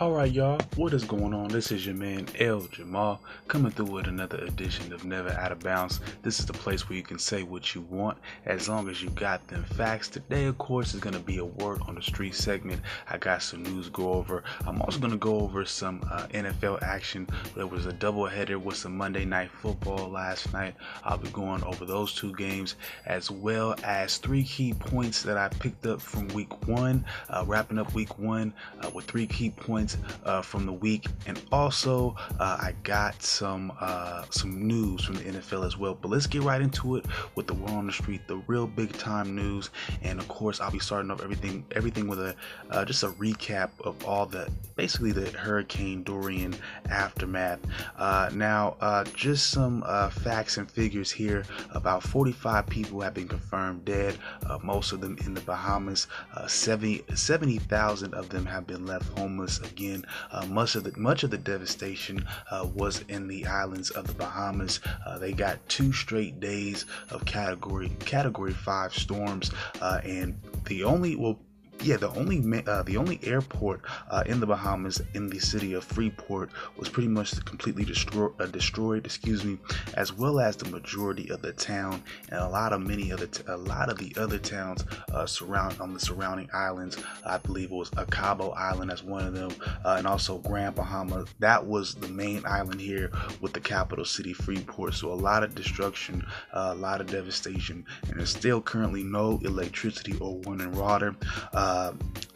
Alright, y'all, what is going on? This is your man El Jamal coming through with another edition of Never Out of Bounds. This is the place where you can say what you want as long as you got them facts. Today, of course, is going to be a word on the street segment. I got some news go over. I'm also going to go over some uh, NFL action. There was a doubleheader with some Monday Night Football last night. I'll be going over those two games as well as three key points that I picked up from week one, uh, wrapping up week one uh, with three key points uh, from the week, and also uh, I got some uh, some news from the NFL as well. But let's get right into it with the war on the street, the real big time news, and of course I'll be starting off everything everything with a uh, just a recap of all the basically the Hurricane Dorian aftermath. Uh, now, uh, just some facts and figures here. About 45 people have been confirmed dead, most of them in the Bahamas. 70 70,000 of them have been left homeless again. Uh, much of the much of the devastation uh, was in the islands of the Bahamas. Uh, they got two straight days of category category five storms, uh, and the only well yeah, the only uh, the only airport uh, in the Bahamas in the city of Freeport was pretty much completely uh, destroyed. Excuse me, as well as the majority of the town and a lot of many other t- a lot of the other towns uh, surround on the surrounding islands. I believe it was Acabo Island as one of them, uh, and also Grand Bahama. That was the main island here with the capital city Freeport. So a lot of destruction, uh, a lot of devastation, and there's still currently no electricity or running water. Uh,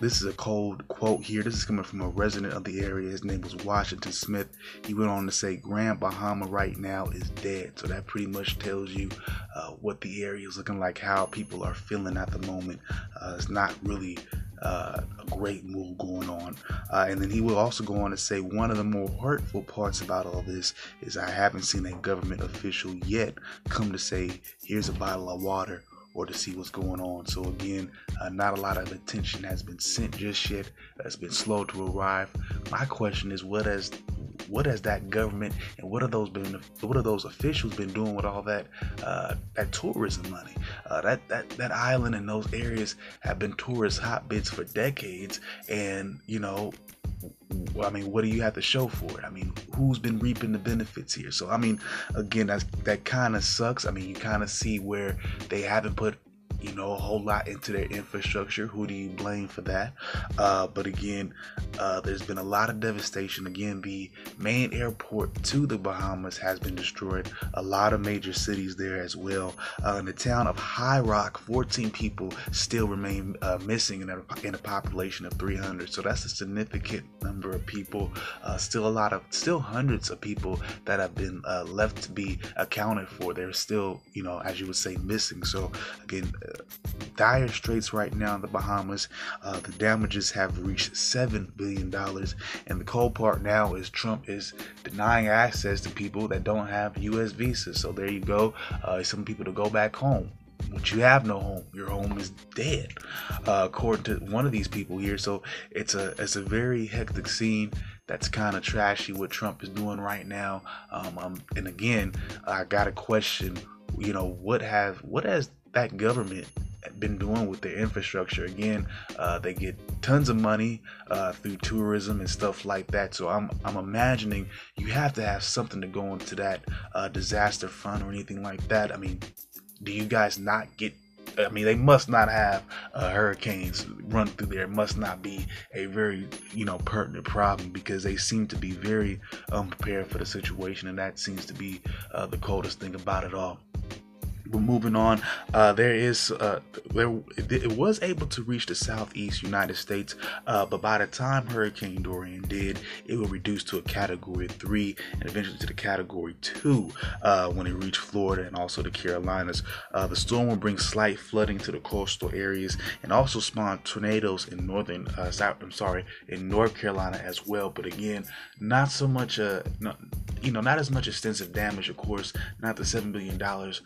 this is a cold quote here. This is coming from a resident of the area. His name was Washington Smith. He went on to say, Grand Bahama right now is dead. So that pretty much tells you uh, what the area is looking like, how people are feeling at the moment. Uh, it's not really uh, a great move going on. Uh, and then he will also go on to say one of the more hurtful parts about all this is I haven't seen a government official yet come to say, here's a bottle of water or to see what's going on. So again, uh, not a lot of attention has been sent just yet. It's been slow to arrive. My question is, what has what has that government and what are those been what are those officials been doing with all that uh, that tourism money? Uh, that that that island and those areas have been tourist hotbeds for decades, and you know I mean, what do you have to show for it? I mean, who's been reaping the benefits here? So, I mean, again, that's, that kind of sucks. I mean, you kind of see where they haven't put you know, a whole lot into their infrastructure. Who do you blame for that? Uh, but again, uh, there's been a lot of devastation. Again, the main airport to the Bahamas has been destroyed. A lot of major cities there as well. Uh, in the town of High Rock, 14 people still remain uh, missing in a, in a population of 300. So that's a significant number of people. Uh, still a lot of, still hundreds of people that have been uh, left to be accounted for. They're still, you know, as you would say, missing. So again, dire straits right now in the Bahamas. Uh, the damages have reached $7 billion. And the cold part now is Trump is denying access to people that don't have U.S. visas. So there you go. Uh, some people to go back home but you have no home. Your home is dead, uh, according to one of these people here. So it's a it's a very hectic scene. That's kind of trashy what Trump is doing right now. Um, um, and again, I got a question. You know what have what has that government been doing with their infrastructure. Again, uh, they get tons of money uh, through tourism and stuff like that. So I'm I'm imagining you have to have something to go into that uh, disaster fund or anything like that. I mean, do you guys not get? I mean, they must not have uh, hurricanes run through there. It must not be a very, you know, pertinent problem because they seem to be very unprepared for the situation, and that seems to be uh, the coldest thing about it all but moving on, uh, there is uh, there it was able to reach the southeast United States, uh, but by the time Hurricane Dorian did, it will reduce to a Category Three and eventually to the Category Two uh, when it reached Florida and also the Carolinas. Uh, the storm will bring slight flooding to the coastal areas and also spawn tornadoes in northern uh, South. I'm sorry, in North Carolina as well. But again, not so much. Not, you know, not as much extensive damage, of course. Not the seven billion dollars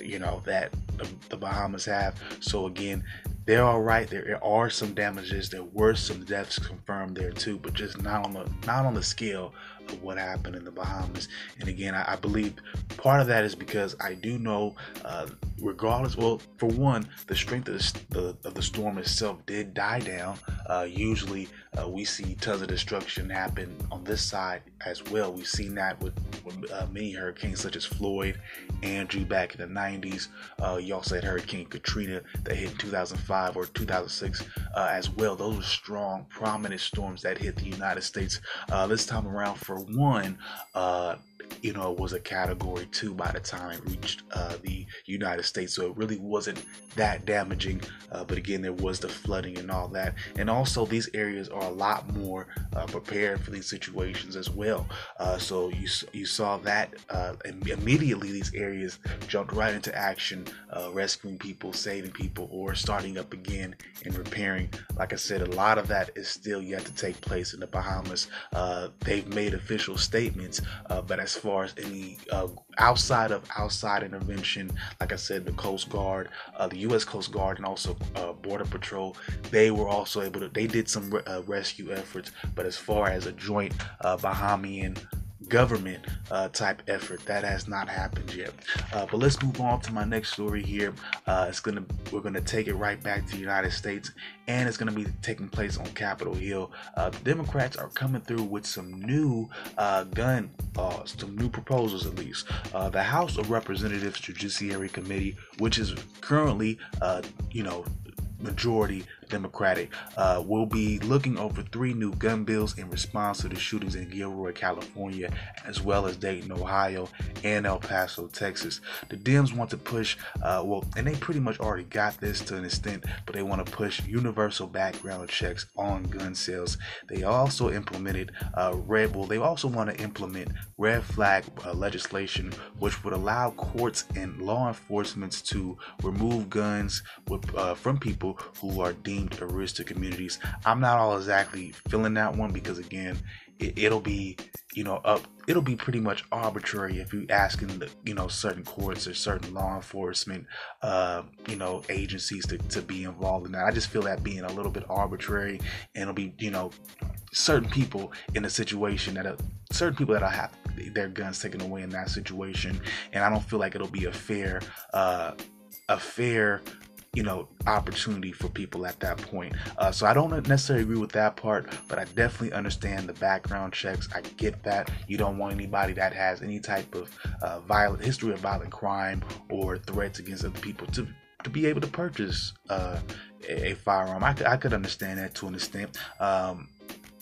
you know that the, the, Bahamas have. So again, they're all right. There are some damages. There were some deaths confirmed there too, but just not on the not on the scale of what happened in the Bahamas. And again, I, I believe part of that is because I do know, uh, regardless, well, for one, the strength of the, the, of the storm itself did die down. Uh, usually, uh, we see tons of destruction happen on this side as well. We've seen that with, with uh, many hurricanes such as Floyd, Andrew back in the 90s. Uh, you also had Hurricane Katrina that hit in 2005 or 2006 uh, as well. Those were strong, prominent storms that hit the United States. Uh, this time around, for one, uh, you know, it was a category two by the time it reached uh, the United States. So it really wasn't that damaging. Uh, but again, there was the flooding and all that. And also, these areas are a lot more uh, prepared for these situations as well. Uh, so you you saw that uh, immediately these areas jumped right into action, uh, rescuing people, saving people, or starting up again and repairing. Like I said, a lot of that is still yet to take place in the Bahamas. Uh, they've made official statements, uh, but as far as any uh, outside of outside intervention, like I said, the Coast Guard, uh, the U.S. Coast Guard, and also uh, Border Patrol, they were also able to. They did some re- uh, rescue efforts, but as far as a joint Bahamian government uh, type effort. That has not happened yet. Uh, but let's move on to my next story here. Uh, it's gonna we're gonna take it right back to the United States, and it's gonna be taking place on Capitol Hill. Uh, the Democrats are coming through with some new uh, gun laws, some new proposals at least. Uh, the House of Representatives Judiciary Committee, which is currently, you know, majority Democratic, uh, will be looking over three new gun bills in response to the shootings in Gilroy, California, as well as Dayton, Ohio, and El Paso, Texas. The Dems want to push, uh, well, and they pretty much already got this to an extent, but they want to push universal background checks on gun sales. They also implemented uh, red, well, they also want to implement red flag uh, legislation, which would allow courts and law enforcement to remove guns with, uh, from people who are deemed deemed a risk to communities. I'm not all exactly feeling that one because again, it, will be you know up. It'll be pretty much arbitrary if you asking the you know certain courts or certain law enforcement uh, you know agencies to, to be involved in that. I just feel that being a little bit arbitrary, and it'll be you know certain people in a situation that certain people that I have their guns taken away in that situation, and I don't feel like it'll be a fair uh, a fair you know, opportunity for people at that point. Uh, so I don't necessarily agree with that part, but I definitely understand the background checks. I get that you don't want anybody that has any type of uh, violent history of violent crime or threats against other people to to be able to purchase uh, a, firearm. I I could understand that to an extent. Um,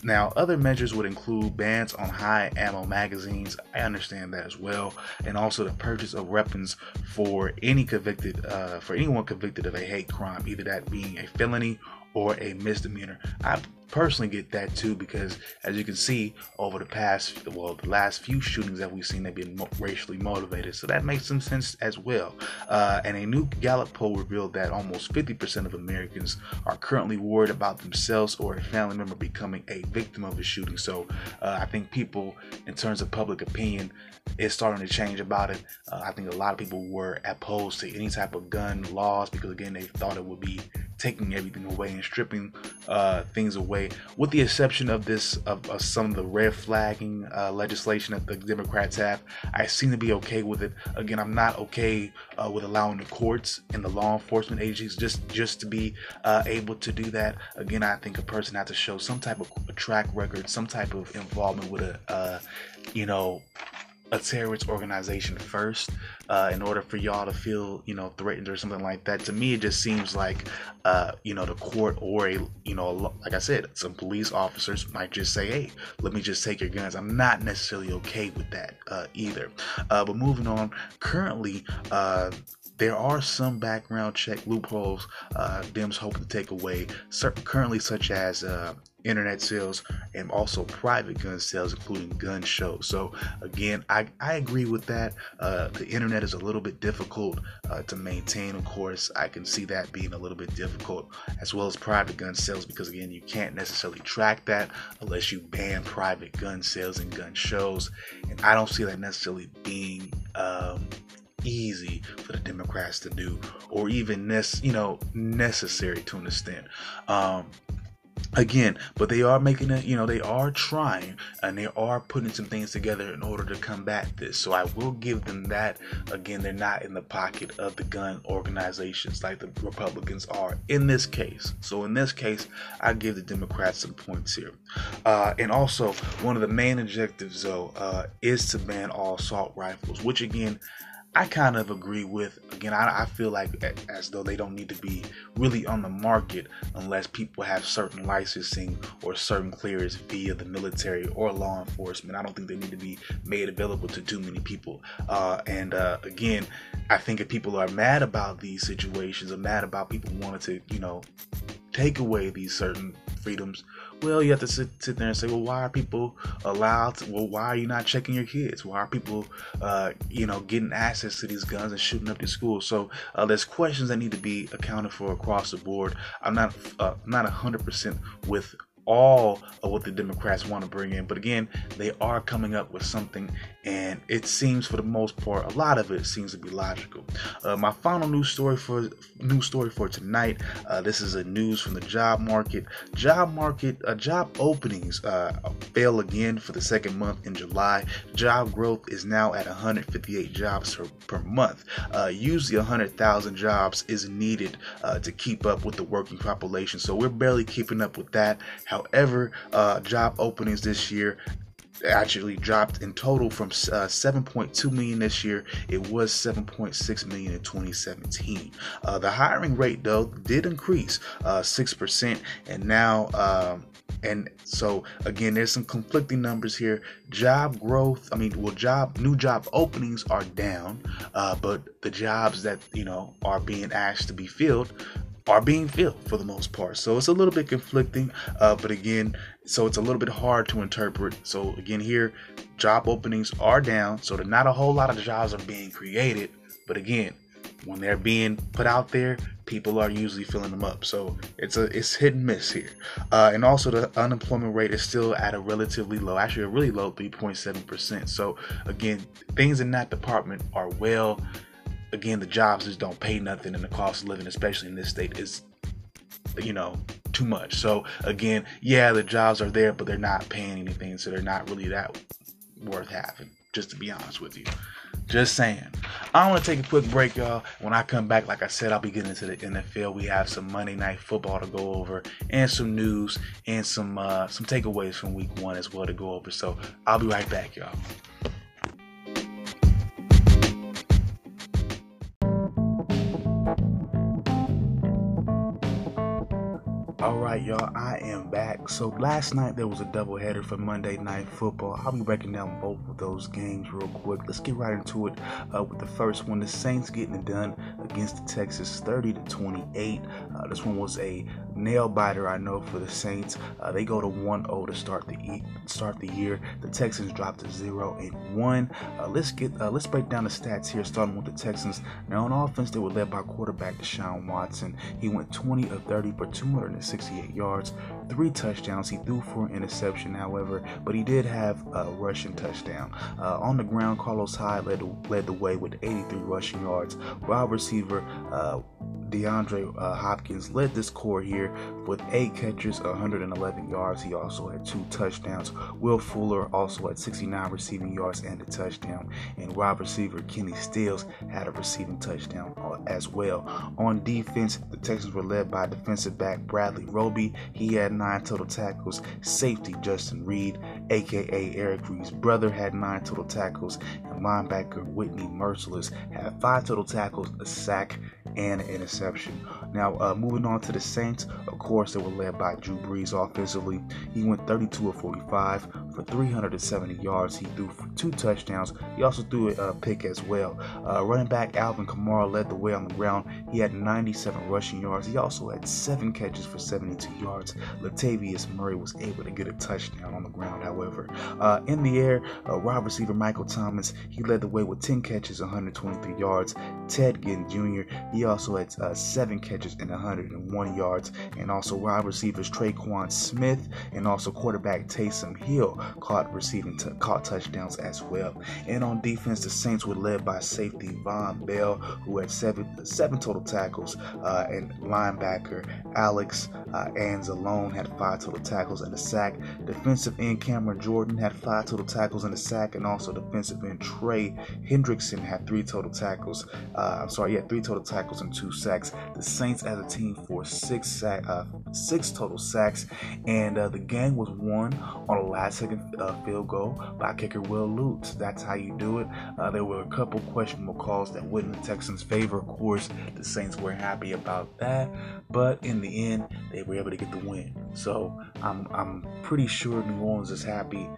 now, other measures would include bans on high ammo magazines. I understand that as well, and also the purchase of weapons for any convicted, uh, for anyone convicted of a hate crime, either that being a felony or a misdemeanor. I personally get that too because as you can see over the past well the last few shootings that we've seen they've been racially motivated. So that makes some sense as well. Uh, and a new gallup poll revealed that almost 50% of americans are currently worried about themselves or a family member becoming a victim of a shooting. So uh, i think people in terms of public opinion is starting to change about it. Uh, i think a lot of people were opposed to any type of gun laws because again they thought it would be taking everything away and stripping uh, things away, with the exception of this of, of some of the red flagging uh, legislation that the Democrats have. I seem to be okay with it. Again, I'm not okay uh, with allowing the courts and the law enforcement agencies just just to be uh, able to do that. Again, I think a person has to show some type of track record, some type of involvement with a uh, you know a terrorist organization first uh, in order for y'all to feel you know threatened or something like that. To me it just seems like uh, you know the court or a you know like i said some police officers might just say hey let me just take your guns. I'm not necessarily okay with that uh, either. Uh, but moving on currently uh, there are some background check loopholes uh, Dems hope to take away, currently, such as uh, internet sales and also private gun sales, including gun shows. So, again, I, I agree with that. Uh, the internet is a little bit difficult uh, to maintain, of course. I can see that being a little bit difficult, as well as private gun sales, because again, you can't necessarily track that unless you ban private gun sales and gun shows. And I don't see that necessarily being. Um, easy for the Democrats to do, or even nec- you know necessary to an extent. Um, again but they are making it you know they are trying and they are putting some things together in order to combat this. So i will give them that. Again they're not in the pocket of the gun organizations like the republicans are in this case. So in this case i give the democrats some points here. Uh, and also one of the main objectives though uh, is to ban all assault rifles which again I kind of agree with. Again, I, I, feel like as though they don't need to be really on the market unless people have certain licensing or certain clearance via the military or law enforcement. I don't think they need to be made available to too many people. Uh, and uh, again, I think if people are mad about these situations or mad about people wanting to, you know, take away these certain freedoms, well, you have to sit, sit there and say, well, why are people allowed? To, well, why are you not checking your kids? Why are people, uh, you know, getting access to these guns and shooting up the schools? So uh, there's questions that need to be accounted for across the board. I'm not uh, not 100% with all of what the Democrats want to bring in. But again, they are coming up with something, and it seems, for the most part, a lot of it seems to be logical. Uh, my final news story for news story for tonight. Uh, this is a news from the job market. Job market uh, job openings uh, fell again for the second month in July. Job growth is now at 158 jobs per, per month. Uh, usually, 100,000 jobs is needed uh, to keep up with the working population. So we're barely keeping up with that. However, uh, job openings this year actually dropped in total from uh, 7.2 million this year. It was 7.6 million in 2017. Uh, the hiring rate though did increase uh, six percent, and now. Um, and so again, there's some conflicting numbers here. Job growth, I mean, well, job new job openings are down, uh, but the jobs that you know are being asked to be filled are being filled for the most part. So it's a little bit conflicting, uh, but again, so it's a little bit hard to interpret. So again, here, job openings are down, so that not a whole lot of jobs are being created. But again, when they're being put out there, people are usually filling them up. So it's a it's hit and miss here. Uh, and also the unemployment rate is still at a relatively low, actually a really low 3.7%. So again, things in that department are well again, the jobs just don't pay nothing, and the cost of living, especially in this state, is you know too much. So again, yeah, the jobs are there, but they're not paying anything, so they're not really that worth having. Just to be honest with you. Just saying. I want to take a quick break, y'all. When I come back, like I said, I'll be getting into the NFL. We have some Monday night football to go over, and some news, and some uh, some takeaways from Week One as well to go over. So I'll be right back, y'all. All right, y'all, I am back. So last night there was a doubleheader for Monday Night Football. I'll be breaking down both of those games real quick. Let's get right into it uh, with the first one. The Saints getting it done against the Texans, 30 to 28. Uh, this one was a nail biter, I know, for the Saints. Uh, they go to 1-0 to start the e- start the year. The Texans dropped to 0 and 1. Uh, let's get uh, let's break down the stats here, starting with the Texans. Now on offense, they were led by quarterback Deshaun Watson. He went 20 of 30 for 200. 68 yards, three touchdowns. He threw for an interception, however, but he did have a rushing touchdown. Uh, on the ground, Carlos Hyde led, led the way with 83 rushing yards. Wide receiver uh, DeAndre uh, Hopkins led this core here with eight catches, 111 yards. He also had two touchdowns. Will Fuller also had 69 receiving yards and a touchdown. And wide receiver Kenny Stills had a receiving touchdown uh, as well. On defense, the Texans were led by defensive back Bradley Roby. He had nine total tackles. Safety Justin Reed, aka Eric Reid's brother, had nine total tackles. And linebacker Whitney Mercilus had five total tackles, a sack, and an interception. Now, uh, moving on to the Saints, of course, they were led by Drew Brees offensively. He went 32 of 45 for 370 yards. He threw for two touchdowns. He also threw a pick as well. Uh, running back Alvin Kamara led the way on the ground. He had 97 rushing yards. He also had seven catches for 72 yards. Latavius Murray was able to get a touchdown on the ground, however. Uh, in the air, uh, wide receiver Michael Thomas, he led the way with 10 catches, 123 yards. Ted Ginn Jr., he also had uh, seven catches and 101 yards. And also wide receivers Tre'Quan Smith and also quarterback Taysom Hill caught receiving t- caught touchdowns as well. And on defense, the Saints were led by safety Vonn Bell, who had seven seven total tackles, uh, and linebacker Alex uh, Anzalone had five total tackles and a sack. Defensive end Cameron Jordan had five total tackles and a sack, and also defensive end Trey Hendrickson had three total tackles. Uh, I'm sorry, yeah, three total tackles and two sacks. The Saints as a team for six sack, uh, six total sacks, and uh, the game was won on a last-second uh, field goal by kicker Wil Lutz. That's how you do it. Uh, there were a couple questionable calls that went in the Texans' favor. Of course, the Saints were happy about that, but in the end, they were able to get the win. So I'm I'm pretty sure New Orleans is happy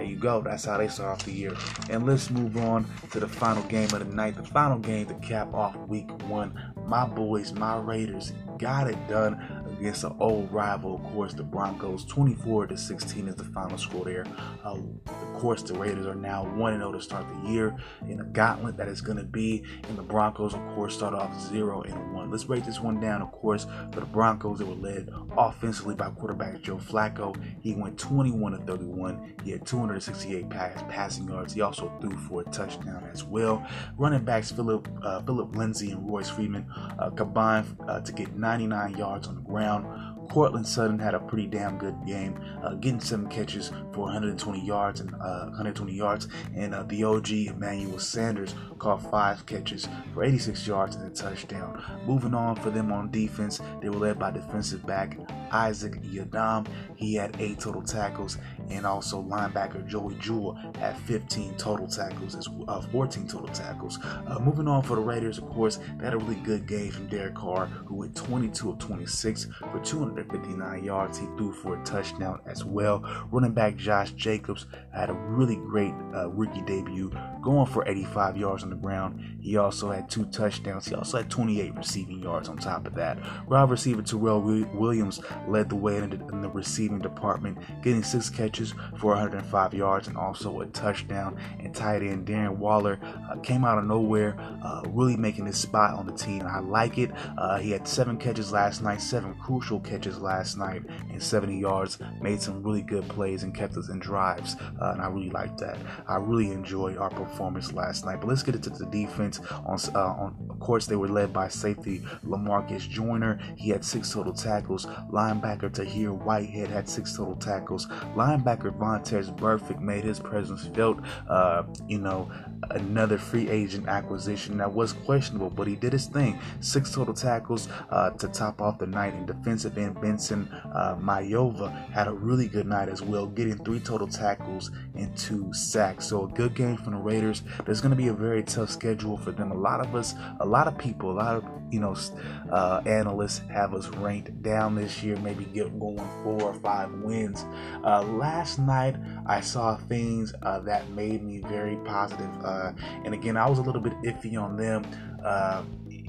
there you go. That's how they start off the year. And let's move on to the final game of the night. The final game to cap off week one. My boys, my Raiders, got it done against an old rival, of course, the Broncos. 24 to 16 is the final score there. Uh, of course, the Raiders are now 1 0 to start the year in a gauntlet that is going to be. And the Broncos, of course, start off 0 and 1. Let's break this one down, of course. For the Broncos, they were led offensively by quarterback Joe Flacco. He went 21 to 31. He had 268 pass, passing yards. He also threw for a touchdown as well. Running backs Philip uh, Philip Lindsay and Royce Freeman uh, combined uh, to get 99 yards on the ground down Courtland Sutton had a pretty damn good game, uh, getting seven catches for 120 yards and uh, 120 yards, and uh, the OG Emmanuel Sanders caught five catches for 86 yards and a touchdown. Moving on for them on defense, they were led by defensive back Isaac Yiadom. He had eight total tackles, and also linebacker Josey Jewell had 15 total tackles, as uh, 14 total tackles. Uh, moving on for the Raiders, of course, they had a really good game from Derek Carr, who went 22 of 26 for 259 yards. He threw for a touchdown as well. Running back Josh Jacobs had a really great uh, rookie debut, going for 85 yards on the ground. He also had two touchdowns. He also had 28 receiving yards on top of that. Wide receiver Tyrell Williams led the way in the, in the receiving department, getting six catches for 105 yards and also a touchdown. And tight end Darren Waller uh, came out of nowhere, uh, really making his spot on the team. I like it. Uh, he had seven catches last night, seven crucial catches last night and 70 yards, made some really good plays and kept us in drives. Uh, and I really liked that. I really enjoyed our performance last night. But let's get into the defense. On, uh, on of course, they were led by safety Lamarcus Joyner. He had six total tackles. Linebacker Tahir Whitehead had six total tackles. Linebacker Vontaze Burfict made his presence felt. Uh, you know, another free agent acquisition that was questionable, but he did his thing. Six total tackles uh, to top off the night. And defensive end Benson uh, Mayowa had a really good night as well, getting three total tackles and two sacks. So a good game from the There's going to be a very tough schedule for them. A lot of us, a lot of people, a lot of you know uh, analysts have us ranked down this year, maybe get going four or five wins. Uh, last night I saw things uh, that made me very positive. Uh, and again, I was a little bit iffy on them.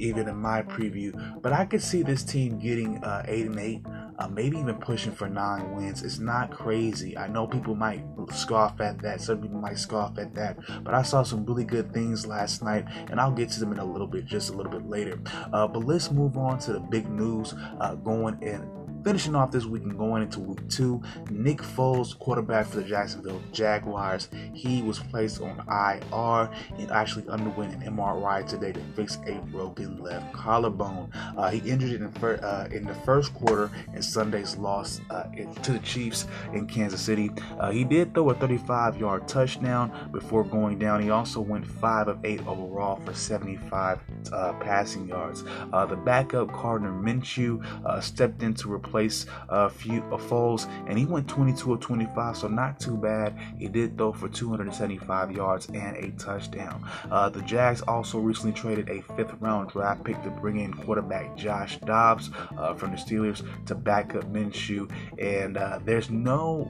Even in my preview. But I could see this team getting uh, eight and eight, uh, maybe even pushing for nine wins. It's not crazy. I know people might scoff at that. Some people might scoff at that. But I saw some really good things last night, and I'll get to them in a little bit, just a little bit later. Uh, but let's move on to the big news uh, going in Finishing off this week and going into week two, Nick Foles, quarterback for the Jacksonville Jaguars, he was placed on IR and actually underwent an MRI today to fix a broken left collarbone. Uh, he injured it in, fir- uh, in, the first quarter in Sunday's loss uh, to the Chiefs in Kansas City. Uh, he did throw a 35-yard touchdown before going down. He also went five of eight overall for 75 uh, passing yards. Uh, the backup Gardner Minshew stepped in to replace replace a few Foles, and he went 22 of 25, so not too bad. He did throw for 275 yards and a touchdown. Uh, the Jags also recently traded a fifth round draft pick to bring in quarterback Josh Dobbs uh, from the Steelers to back up Minshew, and uh, there's no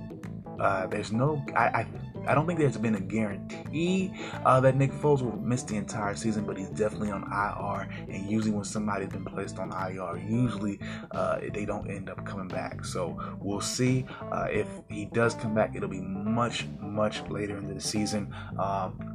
uh, there's no I, I I don't think there's been a guarantee uh, that Nick Foles will miss the entire season, but he's definitely on IR. And usually, when somebody's been placed on IR, usually uh, they don't end up coming back. So we'll see uh, if he does come back. It'll be much, much later into the season. Um,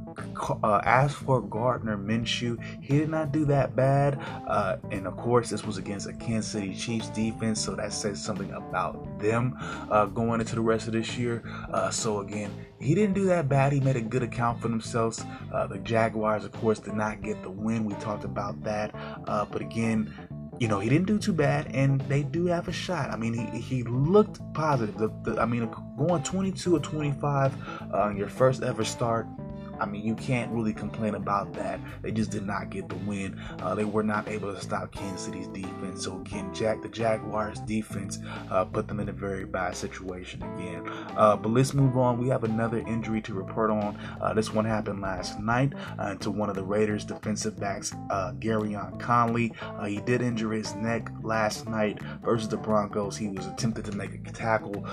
uh, as for Gardner Minshew, he did not do that bad. Uh, and of course, this was against a Kansas City Chiefs defense, so that says something about them uh, going into the rest of this year. Uh, so again, he didn't do that bad. He made a good account for themselves. Uh, the Jaguars, of course, did not get the win. We talked about that. Uh, but again, you know, he didn't do too bad, and they do have a shot. I mean, he, he looked positive. The, the, I mean, going 22 or 25 on your first ever start I mean, you can't really complain about that. They just did not get the win. Uh, they were not able to stop Kansas City's defense. So again, Jack the Jaguars defense uh, put them in a very bad situation again. Uh, but let's move on. We have another injury to report on. Uh, this one happened last night uh, to one of the Raiders defensive backs, uh, Gareon Conley. he did injure his neck last night versus the Broncos. He was attempted to make a tackle,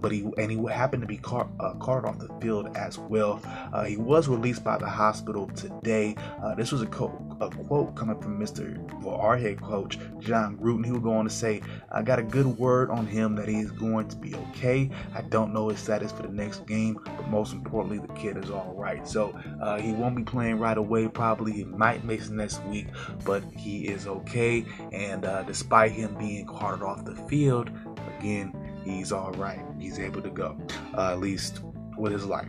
but he and he happened to be car- off the field as well. he was released by the hospital today. Uh, this was a, co- a, quote coming from Mr. Well, our head coach, Jon Gruden. He would go on to say, I got a good word on him that he's going to be okay. I don't know his status for the next game, but most importantly, the kid is all right. So uh, he won't be playing right away, probably. He might miss next week, but he is okay. And uh, despite him being carted off the field, again, he's all right. He's able to go, uh, at least with his life.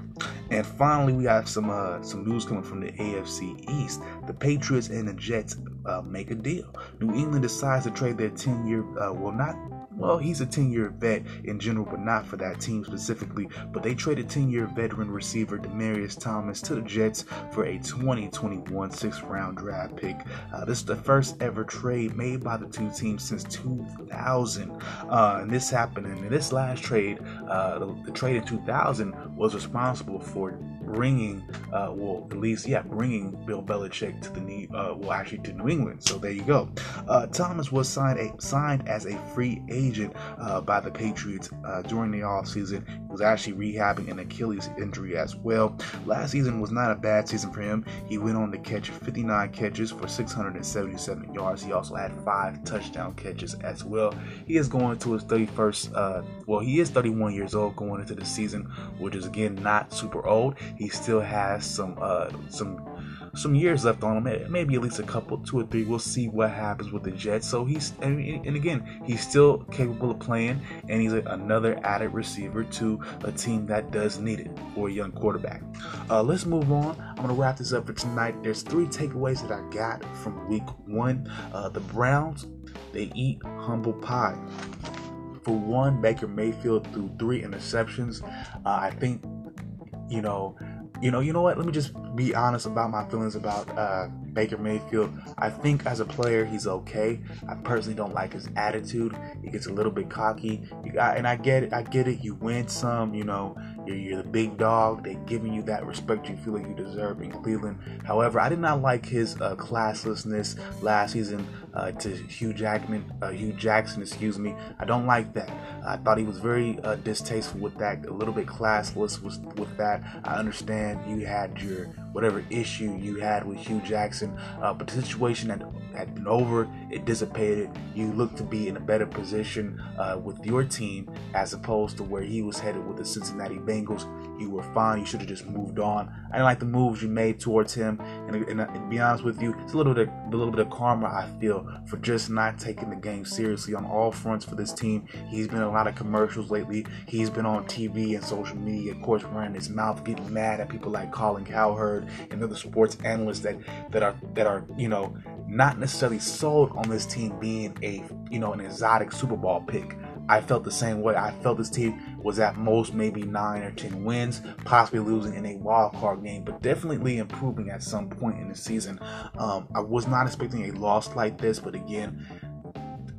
And finally, we have some uh, some news coming from the AFC East. The Patriots and the Jets uh, make a deal. New England decides to trade their 10 year, uh, well, not well, he's a 10 year vet in general, but not for that team specifically. But they traded 10 year veteran receiver Demaryius Thomas to the Jets for a 2021 sixth round draft pick. Uh, this is the first ever trade made by the two teams since 2000. Uh, and this happened, and this last trade, uh, the, the, trade in 2000, was responsible for bringing, uh, well, at least, yeah, bringing Bill Belichick to the knee, uh, well, actually to New England. So there you go. Uh, Thomas was signed, a, signed as a free agent uh, by the Patriots uh, during the offseason. He was actually rehabbing an Achilles injury as well. Last season was not a bad season for him. He went on to catch 59 catches for 677 yards. He also had five touchdown catches as well. He is going to his 31st, uh, well, he is 31 years old going into the season, which is again not super old. He still has some uh, some some years left on him, maybe at least a couple, two or three. We'll see what happens with the Jets. So he's, and, and again, he's still capable of playing, and he's another added receiver to a team that does need it for a young quarterback. Uh, let's move on. I'm to wrap this up for tonight. There's three takeaways that I got from week one. Uh, the Browns, they eat humble pie. For one, Baker Mayfield threw three interceptions. Uh, I think, you know, you know, you know what? Let me just be honest about my feelings about uh, Baker Mayfield. I think as a player, he's okay. I personally don't like his attitude. He gets a little bit cocky. And I get it. I get it. You win some. You know, you're, you're the big dog. They're giving you that respect you feel like you deserve in Cleveland. However, I did not like his uh, classlessness last season uh, to Hugh Jackman, uh, Hugh Jackson, excuse me. I don't like that. I thought he was very uh, distasteful with that, a little bit classless with, with that. I understand you had your whatever issue you had with Hugh Jackson, uh, but the situation had, had been over, it dissipated. You look to be in a better position uh, with your team as opposed to where he was headed with the Cincinnati Bengals. You were fine. You should have just moved on. I didn't like the moves you made towards him, and, and, and to be honest with you, it's a little bit, of, a little bit of karma I feel for just not taking the game seriously on all fronts for this team. He's been in a lot of commercials lately. He's been on TV and social media, of course, running his mouth, getting mad at people like Colin Cowherd and other sports analysts that that are that are you know not necessarily sold on this team being a you know an exotic Super Bowl pick. I felt the same way. I felt this team was at most maybe nine or ten wins, possibly losing in a wild card game, but definitely improving at some point in the season. Um, I was not expecting a loss like this, but again,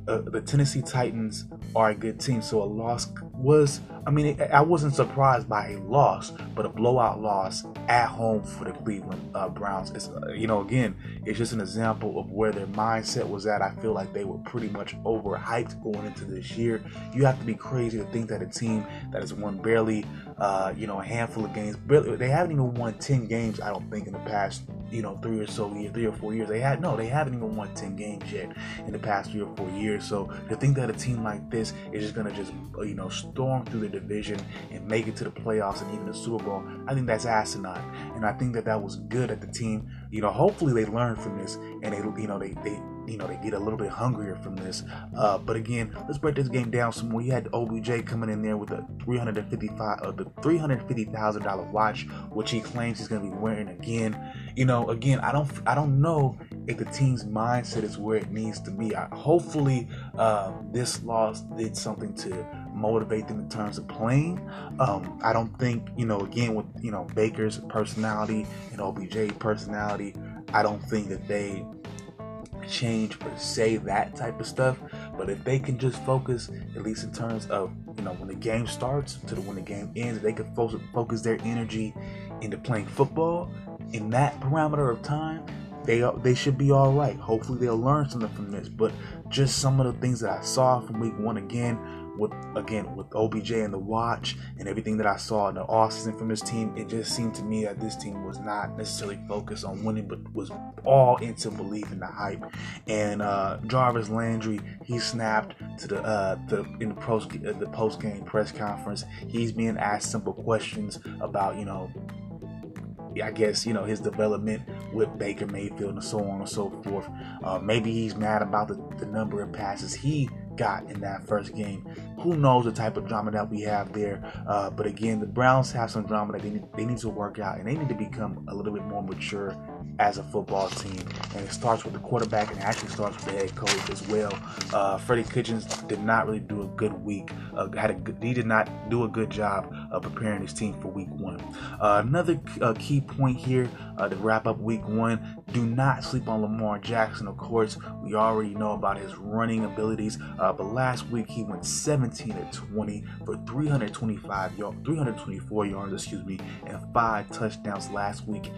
uh, the Tennessee Titans are a good team, so a loss was. I mean, I wasn't surprised by a loss, but a blowout loss at home for the Cleveland uh, Browns is, uh, you know, again, it's just an example of where their mindset was at. I feel like they were pretty much overhyped going into this year. You have to be crazy to think that a team that has won barely, uh, you know, a handful of games, barely, they haven't even won ten games. I don't think in the past you know three or so years, three or four years. They had no, they haven't even won ten games yet in the past three or four years. So to think that a team like this is just gonna just uh, you know storm through the division and make it to the playoffs and even the Super Bowl, I think that's asinine. And I think that that was good at the team, you know, hopefully they learned from this and they you know they they you know they get a little bit hungrier from this. Uh, but again, let's break this game down some more. You had OBJ coming in there with a 355 uh, the 350 thousand dollar watch, which he claims he's going to be wearing again. You know, again, I don't I don't know if the team's mindset is where it needs to be. I, hopefully, uh, this loss did something to motivate them in terms of playing. Um, I don't think you know again with you know Baker's personality and OBJ personality. I don't think that they change per se that type of stuff. But if they can just focus at least in terms of you know when the game starts to the when the game ends they can focus their energy into playing football in that parameter of time they they should be all right. Hopefully they'll learn something from this. But just some of the things that i saw from week one again with again with OBJ and the watch and everything that I saw in the offseason from this team, it just seemed to me that this team was not necessarily focused on winning, but was all into believing the hype. And uh, Jarvis Landry, he snapped to the uh, the in the post uh, the post game press conference. He's being asked simple questions about you know I guess you know his development with Baker Mayfield and so on and so forth. Uh, maybe he's mad about the, the number of passes he got in that first game. Who knows the type of drama that we have there? Uh, but again, the Browns have some drama that they need, they need to work out, and they need to become a little bit more mature as a football team. And it starts with the quarterback, and it actually starts with the head coach as well. Uh, Freddie Kitchens did not really do a good week. Uh, had a good, he did not do a good job of preparing his team for Week One. Uh, another uh, key point here uh, to wrap up Week One: do not sleep on Lamar Jackson. Of course, we already know about his running abilities. Uh, but last week he went 17 to 20 for 325 yards, 324 yards, excuse me, and five touchdowns last week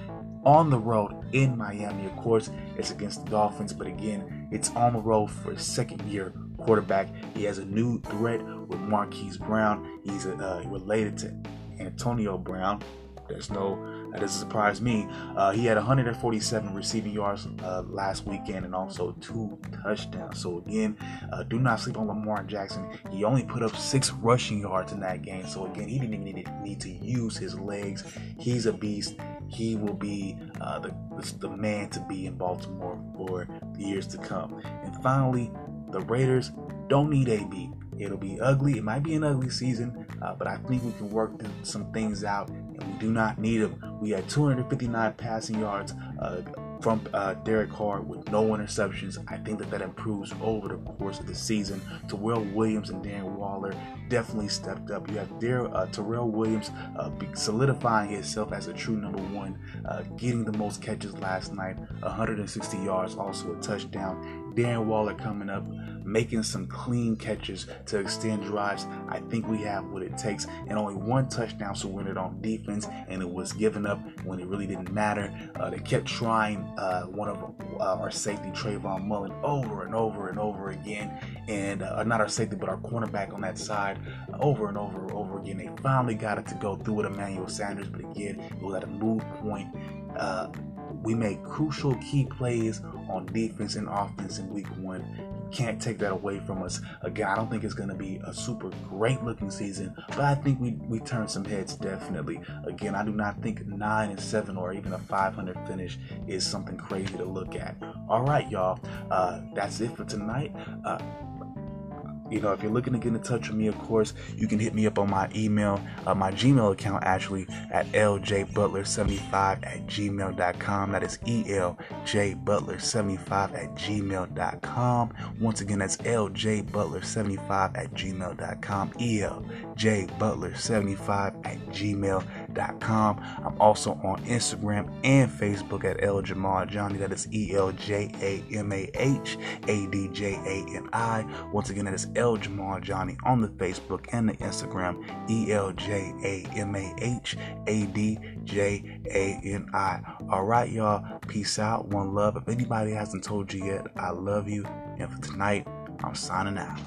on the road in Miami. Of course, it's against the Dolphins, but again, it's on the road for a second year quarterback. He has a new threat with Marquise Brown. He's uh, related to Antonio Brown. There's no that doesn't surprise me. Uh, he had 147 receiving yards uh, last weekend and also two touchdowns. So again, uh, do not sleep on Lamar Jackson. He only put up six rushing yards in that game. So again, he didn't even need to use his legs. He's a beast. He will be uh, the the man to be in Baltimore for the years to come. And finally, the Raiders don't need AB. It'll be ugly. It might be an ugly season, uh, but I think we can work some things out, and we do not need him. We had 259 passing yards uh, from uh, Derek Carr with no interceptions. I think that that improves over the course of the season. Tyrell Williams and Darren Waller definitely stepped up. You have Dar- uh, Tyrell Williams uh, solidifying himself as a true number one, uh, getting the most catches last night, 160 yards, also a touchdown. Darren Waller coming up, making some clean catches to extend drives. I think we have what it takes, and only one touchdown surrendered on defense, and it was given up when it really didn't matter. Uh, they kept trying uh, one of uh, our safety, Trayvon Mullen, over and over and over again, and uh, not our safety, but our cornerback on that side, over and over and over again. They finally got it to go through with Emmanuel Sanders, but again, it was at a move point. Uh, we made crucial key plays on defense and offense in week one. Can't take that away from us. Again, I don't think it's going to be a super great looking season, but I think we, we turn some heads definitely. Again, I do not think 9 and 7 or even a 500 finish is something crazy to look at. All right, y'all. Uh, that's it for tonight. Uh, you know, if you're looking to get in touch with me, of course, you can hit me up on my email, uh, my Gmail account actually, at ljbutler75 at gmail.com. That is eljbutler75 at gmail.com. Once again, that's ljbutler75 at gmail.com. eljbutler75 at gmail.com. I'm also on Instagram and Facebook at L Jamal Johnny. That is E L J A M A H A D J A N I. Once again, that is L Jamal Johnny on the Facebook and the Instagram, E L J A M A H A D J A N I. All right, y'all. Peace out. One love. If anybody hasn't told you yet, I love you. And for tonight, I'm signing out.